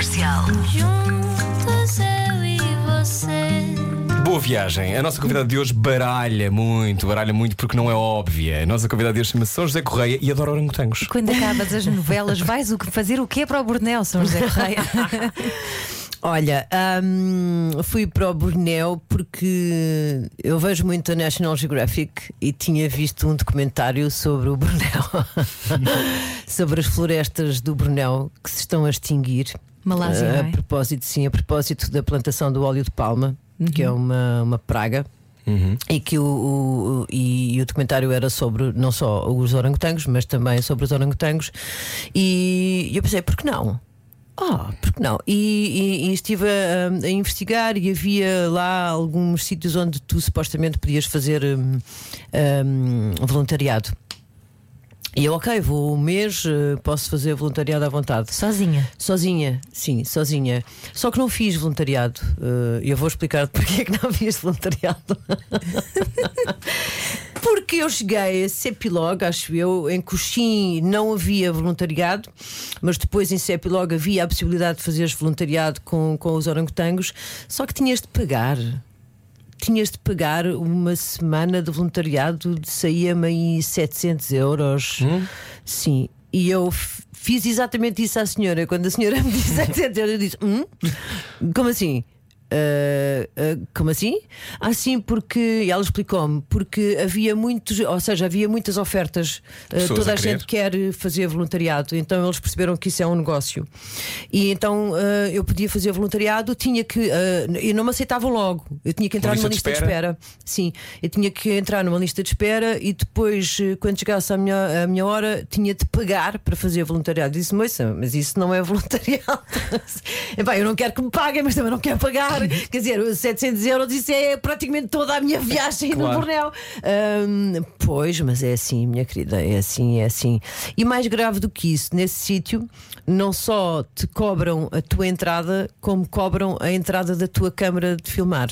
Comercial. Juntos eu e você. Boa viagem. A nossa convidada de hoje baralha muito, baralha muito porque não é óbvia. A nossa convidada de hoje chama-se São José Correia e adora orangotangos. Quando acabas as novelas, vais o que- fazer o quê para o Borneo, São José Correia? <laughs> Olha, hum, fui para o Borneo porque eu vejo muito a National Geographic e tinha visto um documentário sobre o Borneo, <laughs> sobre as florestas do Borneo que se estão a extinguir. Malásia, a é? propósito, sim, a propósito da plantação do óleo de palma, que é uma, uma praga. E que o, o- e, e o documentário era sobre não só os orangotangos, mas também sobre os orangotangos. E eu pensei, por que não? Ah, por que não? E, e- e estive a, a investigar e havia lá alguns sítios onde tu supostamente podias fazer hum, hum, voluntariado. E eu, ok, vou um mês, eh, posso fazer voluntariado à vontade. Sozinha. Sozinha, sim, sozinha. Só que não fiz voluntariado. Eh, E eu vou explicar porque é que não <laughs> fiz voluntariado. <laughs> Porque eu cheguei a Sepilog, acho eu, em Coxim não havia voluntariado, mas depois em Sepilog havia a possibilidade de fazeres voluntariado com, com os orangotangos, só que tinhas de pagar. Tinhas de pagar uma semana de voluntariado, saía-me aí 700 euros. Sim. E eu fiz exatamente isso à senhora. Quando a senhora me disse <laughs> 700 euros, eu disse: hum? Como assim? Ah, ah, como assim? Ah, sim, porque ela explicou-me, porque havia muitos, ou seja, havia muitas ofertas, Pessoas toda a a, gente quer fazer voluntariado, então eles perceberam que isso é um negócio. E então eu podia fazer voluntariado, tinha que. eu não me aceitavam logo, eu tinha que entrar lista numa de lista de espera? espera. Sim, eu tinha que entrar numa lista de espera e depois, eh, quando chegasse a minha, a minha hora, tinha de pagar para fazer voluntariado. Disse, moça, mas isso não é voluntariado. <laughs> Epá, eu não quero que me paguem, mas também não quero pagar. Claro. <laughs> Quer dizer, os 700 euros, isso é praticamente toda a minha <laughs> viagem Claro. no Borneo. Ahm, pois, mas é assim, minha querida, é assim, é assim. E mais grave do que isso, nesse sítio, não só te cobram a tua entrada, como cobram a entrada da tua câmara de filmar.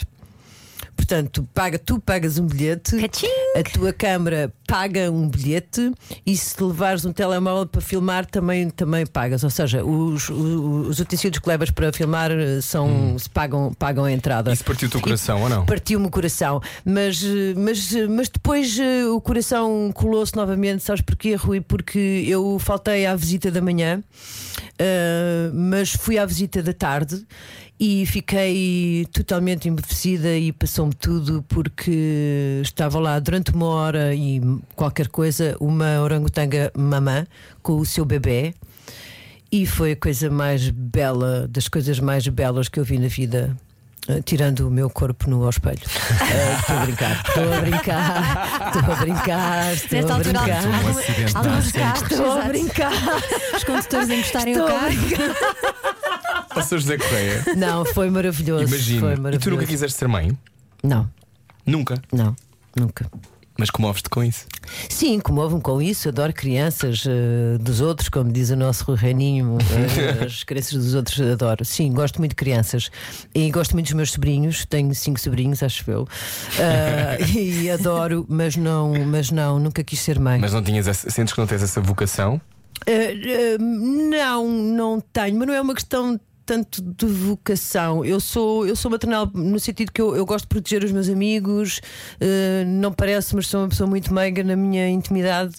Portanto, tu, paga, tu pagas um bilhete, Caching! a tua câmara paga um bilhete e se levares um telemóvel para filmar também, também pagas. Ou seja, os, os, os utensílios que levas para filmar eh, são, se pagam, pagam a entrada. Isso partiu o teu coração ou não? Partiu-me o coração, mas, eh, mas, eh, mas depois o coração colou-se novamente, sabes porquê, Rui? Porque eu faltei à visita da manhã, eh, mas fui à visita da tarde e fiquei totalmente embevecida e passou-me tudo porque estava lá durante uma hora e qualquer coisa uma orangotanga mamã com o seu bebê. E foi a coisa mais bela, das coisas mais belas que eu vi na vida. eh, Tirando o meu corpo no ao espelho. <laughs> Estou a brincar, estou a brincar, estou a brincar, estou a brincar. Estou a brincar. os condutores encostarem o Estou a carro. <laughs> Sr. José Correia, <laughs> Não, foi maravilhoso. imagina. Foi E tu maravilhoso. nunca quiseste ser mãe? Não, Nunca. não, nunca. Mas comoves-te com isso. Sim, comovo-me com isso, adoro crianças eh, dos outros, como diz o nosso Rui Reininho, <laughs> eh, as crianças dos outros adoro. Sim, gosto muito de crianças e gosto muito dos meus sobrinhos, tenho cinco sobrinhos, acho eu, Ah, <laughs> e adoro, mas não, mas não, nunca quis ser mãe. Mas não tinhas essa, sentes que não tens essa vocação? Eh, eh, não, não tenho, mas não é uma questão tanto de vocação. Eu sou, eu sou maternal no sentido que eu, eu gosto de proteger os meus amigos, eh, não parece, mas sou uma pessoa muito meiga na minha intimidade.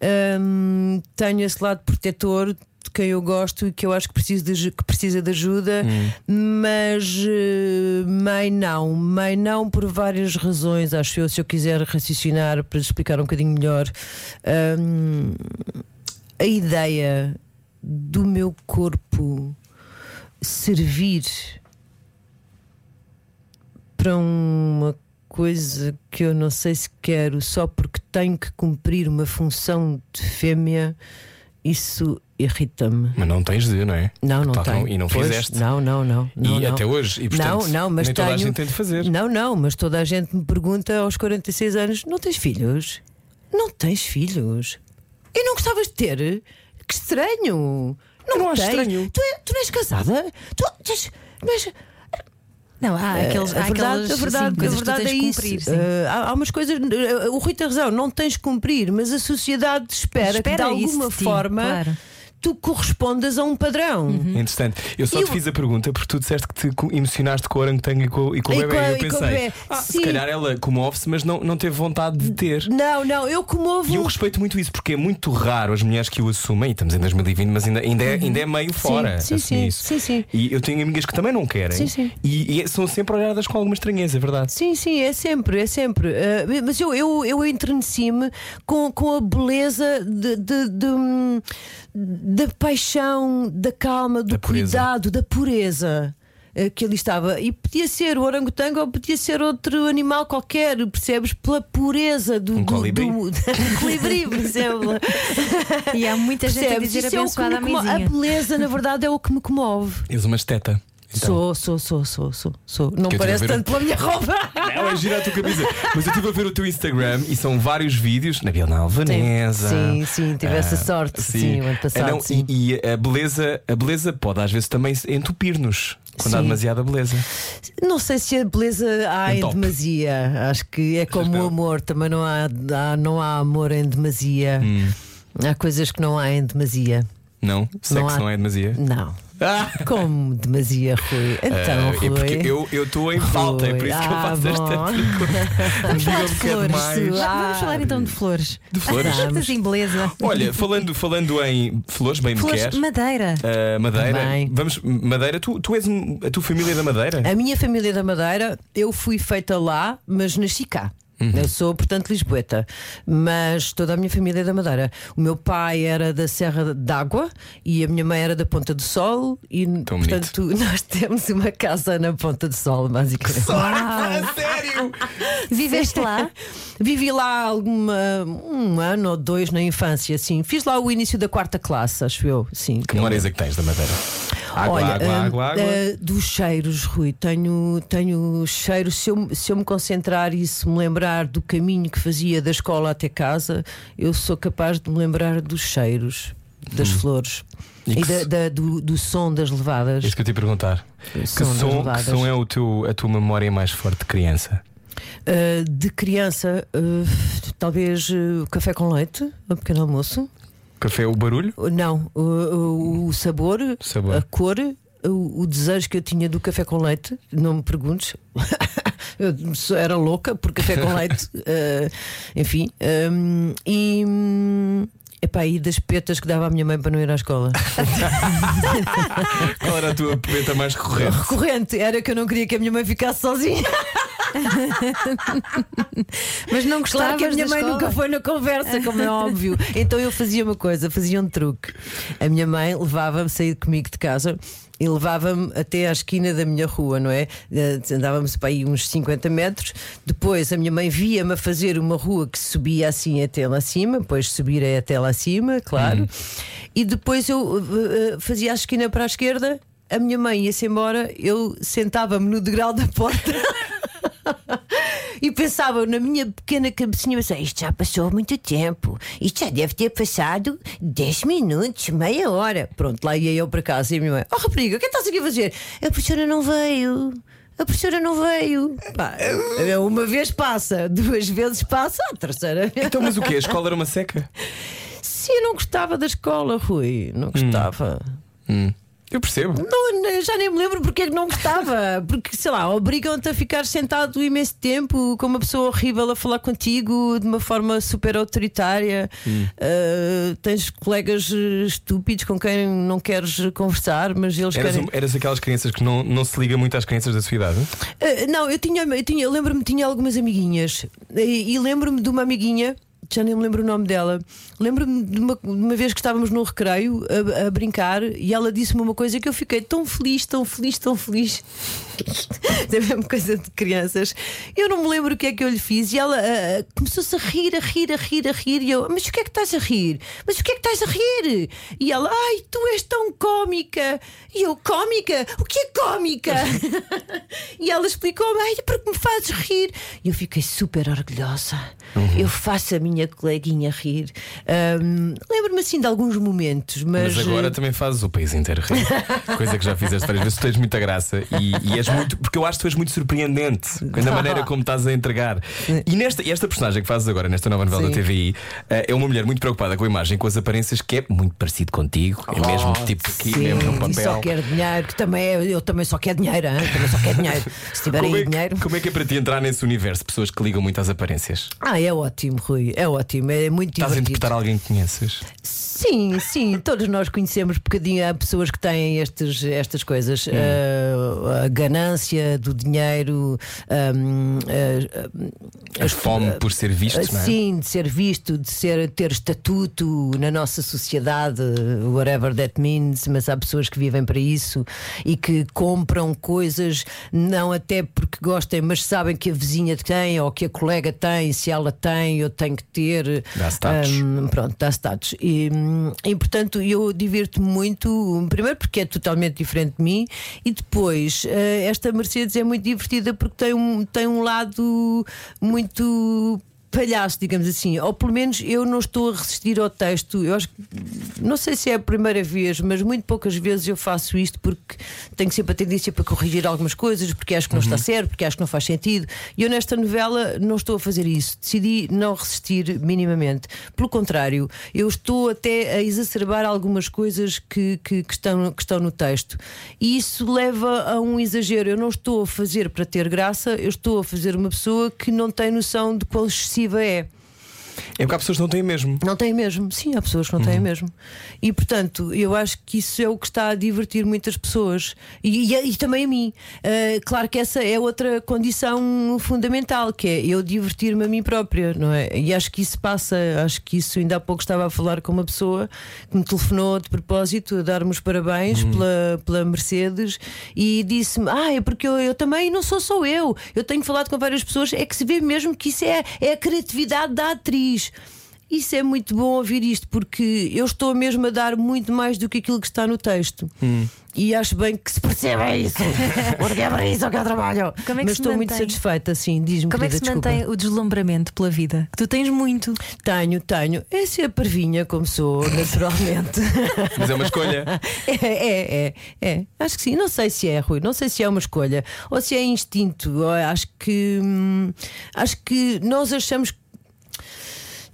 Ahm, tenho esse lado protetor. De quem eu gosto e que eu acho que, preciso de, que precisa de ajuda, mas eh, mãe não, mãe não por várias razões. Acho eu, se eu quiser raciocinar para explicar um bocadinho melhor, Ahm, a ideia do meu corpo servir para uma coisa que eu não sei se quero só porque tenho que cumprir uma função de fêmea, isso irrita-me. Mas não tens de, não é? Não, não como- tenho. E não Pois, fizeste. Não, não, não. não, e não. até hoje. E, portanto, não, não, mas nem toda tenho... a gente tem de fazer. Não, não, mas toda a gente me pergunta aos 46 anos: não tens filhos? Não tens filhos? E não gostavas de ter? Que estranho! Não, não acho estranho. Tu, é- tu não és casada? Tu tens. Não és... Não, há aqueles, a há verdade, aquelas a verdade, sim, coisas a verdade que tu é isso. cumprir. Eh, há, há umas coisas. eh, o Rui tem razão, não tens de cumprir, mas a sociedade espera, que de Espera isso alguma ti, forma claro. Tu correspondas a um padrão. Interessante. Eu só E te o- fiz a pergunta porque tu disseste que te emocionaste com o orangotango e com, e com o E bebê. eu e o pensei, ah, se calhar ela comove-se, mas não, não teve vontade de ter. Não, não, eu comovo. E eu respeito muito isso porque é muito raro as mulheres que o assumem, e estamos em 2020, mas ainda, ainda, é, ainda é meio fora Uhum. sim, sim, isso. sim, sim. E eu tenho amigas que também não querem Sim, sim. E, e são sempre olhadas com alguma estranheza, é verdade. Sim, sim, é sempre, é sempre. Ah, mas eu, eu, eu entreneci-me com, com a beleza de, de- de, hum, da paixão, da calma, do Da pureza. cuidado, da pureza. ah, Que ali estava, e podia ser o orangotango ou podia ser outro animal qualquer, percebes? Pela pureza do. Um do, colibri. do, <laughs> um colibri, por exemplo. E há muita gente a Percebes? dizer Isso é abençoada a me comove. A mãezinha. beleza, na verdade, é o que me comove. És uma esteta. Então. Sou, sou, sou, sou, sou, sou. Não eu parece tanto pela minha roupa. Não, é gira a tua camisa. Mas eu estive a ver o teu Instagram e são vários vídeos na Bienal Alvanesa. Sim, sim, tive essa Ah, sorte, sim, o ano passado, Ah, não, sim. E, e a beleza, a beleza pode às vezes também entupir-nos quando há Sim. demasiada beleza. Não sei se a beleza há em Entope. demasia. Acho que é como não. o amor, também não há, há- não há amor em demasia. Hum. Há coisas que não há em demasia. Não? Sexo há- não é demasia? Não. Ah! <laughs> Como demasia, Rui? Então, Ah, Rui. é porque eu eu estou em falta, é por isso que eu Ah, faço bom. esta. Vamos <laughs> falar de é flores. Ah, Vamos falar então de flores. De flores? Assim, beleza. Olha, falando, falando em flores, bem me Flores, queres? madeira. Ah, madeira, vamos, Madeira, tu, tu és um- a tua família é da Madeira? A minha família da Madeira, eu fui feita lá, mas nasci cá. Uhum. Eu sou, portanto, lisboeta, mas toda a minha família é da Madeira. O meu pai era da Serra d'Água e a minha mãe era da Ponta do Sol, e Tão portanto, <laughs> nós temos uma casa na Ponta do Sol, basicamente. Ah, sério? <laughs> Viveste lá? Vivi lá alguma, um ano ou dois na infância, sim. Fiz lá o início da quarta classe, acho eu, sim. Que memórias é que tens da Madeira? Água, Olha, água, ah, água, água. ah, dos cheiros, Rui, tenho, tenho cheiros. Se eu, se eu me concentrar e se me lembrar do caminho que fazia da escola até casa, eu sou capaz de me lembrar dos cheiros, das flores Hum. E e, que da- da- do, do som das levadas. Isso que eu te ia perguntar. Que som som, que som é o teu, a tua memória mais forte de criança? Ah, de criança, ah, talvez o café com leite, o pequeno almoço. Café, o barulho? Não, o, o- sabor, Sabor. a cor, o, o desejo que eu tinha do café com leite, não me perguntes. <laughs> Eu era louca por café com leite, eh, <laughs> enfim. hum, e, epá, e das petas que dava à minha mãe para não ir à escola. <laughs> Qual era a tua pimenta mais recorrente? Recorrente, era que eu não queria que a minha mãe ficasse sozinha. <laughs> Mas não gostavas Claro que a minha mãe escola? nunca foi na conversa, como é óbvio. <laughs> Então eu fazia uma coisa, fazia um truque. A minha mãe levava-me, sair comigo de casa. E levava-me até à esquina da minha rua, não é? Eh, Andávamos para aí uns 50 metros. Depois a minha mãe via-me a fazer uma rua que subia assim até lá acima, depois subir é até lá acima, claro. E depois eu eh, fazia a esquina para a esquerda, a minha mãe ia-se embora, eu sentava-me no degrau da porta. <laughs> <laughs> E pensava na minha pequena cabecinha, pensava, isto já passou muito tempo, isto já deve ter passado 10 minutos, meia hora. Pronto, lá ia eu para casa e a minha mãe, oh rapariga, o que estás aqui a fazer? A professora não veio. A professora não veio. Pá, uma vez passa, duas vezes passa, a terceira. Então, mas o quê? A <laughs> escola era uma seca? Sim, eu não gostava da escola, Rui. Não gostava. Hum. Eu percebo. Não, já nem me lembro porque é que não gostava. <laughs> Porque, sei lá, obrigam-te a ficar sentado imenso tempo com uma pessoa horrível a falar contigo de uma forma super autoritária. Uh, tens colegas eh, estúpidos com quem não queres conversar, mas eles Eras, querem. eras aquelas crianças que não, não se liga muito às crianças da sua idade? Uh, não, eu tinha, eu tinha, lembro-me tinha algumas amiguinhas e, e lembro-me de uma amiguinha. Já nem me lembro o nome dela. Lembro-me de uma, de uma vez que estávamos num recreio a, a brincar e ela disse-me uma coisa que eu fiquei tão feliz, tão feliz, tão feliz. <laughs> da mesma coisa de crianças. Eu não me lembro o que é que eu lhe fiz e ela começou-se a rir, a rir, a rir, a rir. E eu, mas o que é que estás a rir? Mas o que é que estás a rir? E ela, ai, tu és tão cómica. E eu, cómica? O que é cómica? <laughs> e ela explicou-me, ai, porque me fazes rir. E eu fiquei super orgulhosa. Eu faço a minha coleguinha rir. Ahm, Lembro-me assim de alguns momentos, mas. Mas agora eh, também fazes o país inteiro rir. <laughs> Coisa que já fizeste várias vezes. Tu tens muita graça e, e és muito. Porque eu acho que tu és muito surpreendente na maneira <laughs> como estás a entregar. E nesta, e esta personagem que fazes agora, nesta nova novela Sim. da TVI, eh, é uma mulher muito preocupada com a imagem, com as aparências, que é muito parecido contigo. É mesmo tipo aqui, Sim, mesmo no e só papel. quer dinheiro, que também é, eu também só quero dinheiro, hein? também só quero dinheiro. <laughs> Se tiver Como aí é, dinheiro. como é que é para ti entrar nesse universo pessoas que ligam muito às aparências? Ah, é ótimo, Rui, é ótimo, é muito Estás a divertido. interpretar alguém que conheces? Sim, sim, todos nós conhecemos um bocadinho há pessoas que têm estes, estas coisas. Hum. Ah, a ganância do dinheiro, ahm, ah, A fome por ser visto, não é? Sim, de ser visto, de ser, ter estatuto na nossa sociedade, whatever that means, mas há pessoas que vivem para isso e que compram coisas, não até porque gostem, mas sabem que a vizinha tem ou que a colega tem, se ela tem, eu tenho que ter. Dá status. Hum, pronto, dá status. E, e portanto eu divirto-me muito, primeiro porque é totalmente diferente de mim, e depois eh, esta Mercedes é muito divertida porque tem um, tem um lado muito. Palhaço, digamos assim, ou pelo menos eu não estou a resistir ao texto. Eu acho que não sei se é a primeira vez, mas muito poucas vezes eu faço isto porque tenho sempre a tendência para corrigir algumas coisas, porque acho que não está certo, porque acho que não faz sentido. E eu nesta novela não estou a fazer isso. Decidi não resistir minimamente. Pelo contrário, eu estou até a exacerbar algumas coisas que, que, que estão, que estão no texto. E isso leva a um exagero. Eu não estou a fazer para ter graça, eu estou a fazer uma pessoa que não tem noção de quão excessiva é. É porque há pessoas que não têm mesmo. Não tem mesmo, sim, há pessoas que não têm mesmo. E portanto, eu acho que isso é o que está a divertir muitas pessoas e, e- e também a mim. Ah, claro que essa é outra condição fundamental, que é eu divertir-me a mim própria, não é? E acho que isso passa, acho que isso ainda há pouco estava a falar com uma pessoa que me telefonou de propósito a dar-me os parabéns pela, pela Mercedes e disse-me: Ah, é porque eu, eu também não sou só eu, eu tenho falado com várias pessoas, é que se vê mesmo que isso é, é a criatividade da atriz. Isso é muito bom ouvir isto, porque eu estou mesmo a dar muito mais do que aquilo que está no texto. Hum. E acho bem que se perceba isso. <laughs> Porque é para isso que eu trabalho. Como é que Mas estou muito mantém? satisfeita, sim. Diz-me, Como é que se desculpa. mantém o deslumbramento pela vida? Que tu tens muito. Tenho, tenho. É ser a parvinha, como sou, <laughs> naturalmente. Mas é uma escolha. <laughs> É, é, é, é. Acho que sim. Não sei se é, Rui. Não sei se é uma escolha ou se é instinto. Acho que. hum, acho que nós achamos.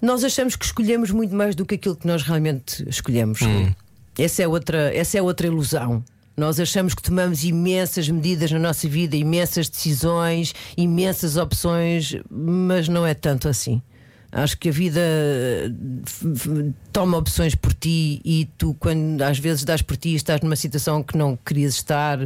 Nós achamos que escolhemos muito mais do que aquilo que nós realmente escolhemos. Rui. Essa, é outra, essa é outra ilusão. Nós achamos que tomamos imensas medidas na nossa vida, imensas decisões, imensas opções, mas não é tanto assim. Acho que a vida toma opções por ti e tu, quando às vezes dás por ti, estás numa situação que não querias estar.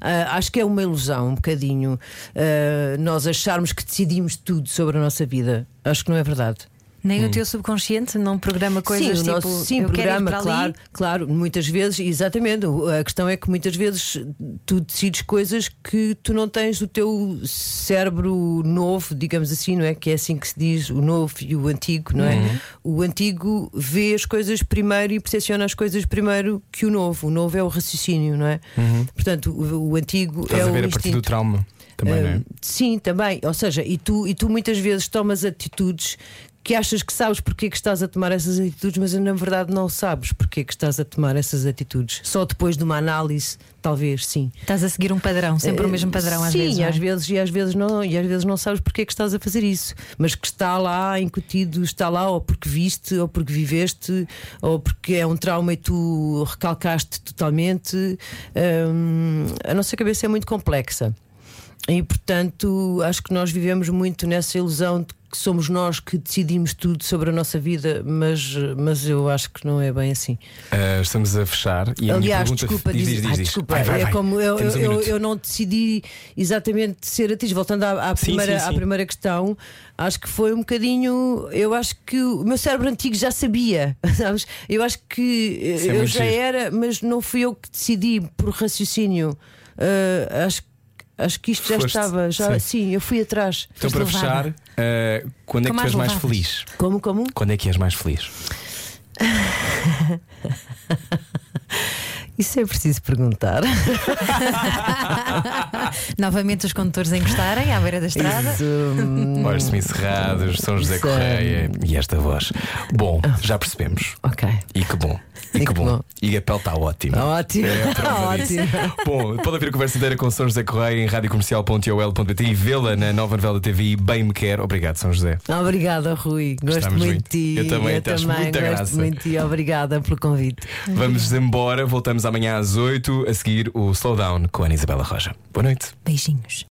Ah, acho que é uma ilusão, um bocadinho, ah, nós acharmos que decidimos tudo sobre a nossa vida. Acho que não é verdade. Nem o teu subconsciente não programa coisas sim, o tipo. nosso, sim, eu quero ir programa, claro, claro, muitas vezes, exatamente. o- A questão é que muitas vezes tu decides coisas que tu não tens o teu cérebro novo, digamos assim, não é? Que é assim que se diz, o novo e o antigo, não é? Uhum. O antigo vê as coisas primeiro e percepciona as coisas primeiro que o novo. O novo é o raciocínio, não é? Portanto, o, o antigo Uhum. Estás é a o ver a partir instinto. do trauma também, não é? Ah, Sim, também. Ou seja, e tu, e tu muitas vezes tomas atitudes que achas que sabes porque é que estás a tomar essas atitudes, mas na verdade não sabes porque é que estás a tomar essas atitudes. Só depois de uma análise, talvez, sim. Estás a seguir um padrão, sempre o mesmo padrão às sim, vezes. e não é? às vezes e às vezes não, e às vezes não sabes porque é que estás a fazer isso, mas que está lá incutido, está lá ou porque viste, ou porque viveste, ou porque é um trauma e tu recalcaste totalmente. Hum, a nossa cabeça é muito complexa. E portanto, acho que nós vivemos muito nessa ilusão de que somos nós que decidimos tudo sobre a nossa vida, mas, mas eu acho que não é bem assim. Ah, estamos a fechar e a minha Aliás, pergunta desculpa, diz, diz- diz, diz, ai, diz. desculpa, Vai, vai, é vai. como eu, Temos um eu, eu, eu não decidi exatamente ser atriz. Voltando à, à Sim, primeira, sim, à sim. primeira questão, acho que foi um bocadinho. Eu acho que o meu cérebro antigo já sabia, <laughs> sabes? Eu acho que Isso é eu muito já giro. era, mas não fui eu que decidi por raciocínio. Ah, acho, acho que isto já Foste, estava. Já, sim. sim. eu fui atrás. Então, Foste para levada. fechar, ah, quando é que tu és mais feliz? Como, como? Quando é que és mais feliz? <laughs> Isso é preciso perguntar. <laughs> Novamente os condutores a encostarem à beira da estrada. Isso, hum, <laughs> Olhos semicerrados, São José Isso é- Correia e esta voz. Bom, já percebemos. ok. E que bom. E, que, bom. E a pele está ótima. Ótimo. É a prova disso. Bom, pode ouvir a conversa inteira com São José Correia em radiocomercial.ol.pt e vê-la na nova novela da TV Bem Me Quer. Obrigado, São José. Obrigada, Rui. Gosto muito, muito. de ti. Eu também, te acho muita gosto graça. muito de ti. Obrigada pelo convite. Vamos embora. Amanhã às 8 a seguir o Slowdown com a Ana Isabela Roja. Boa noite. Beijinhos.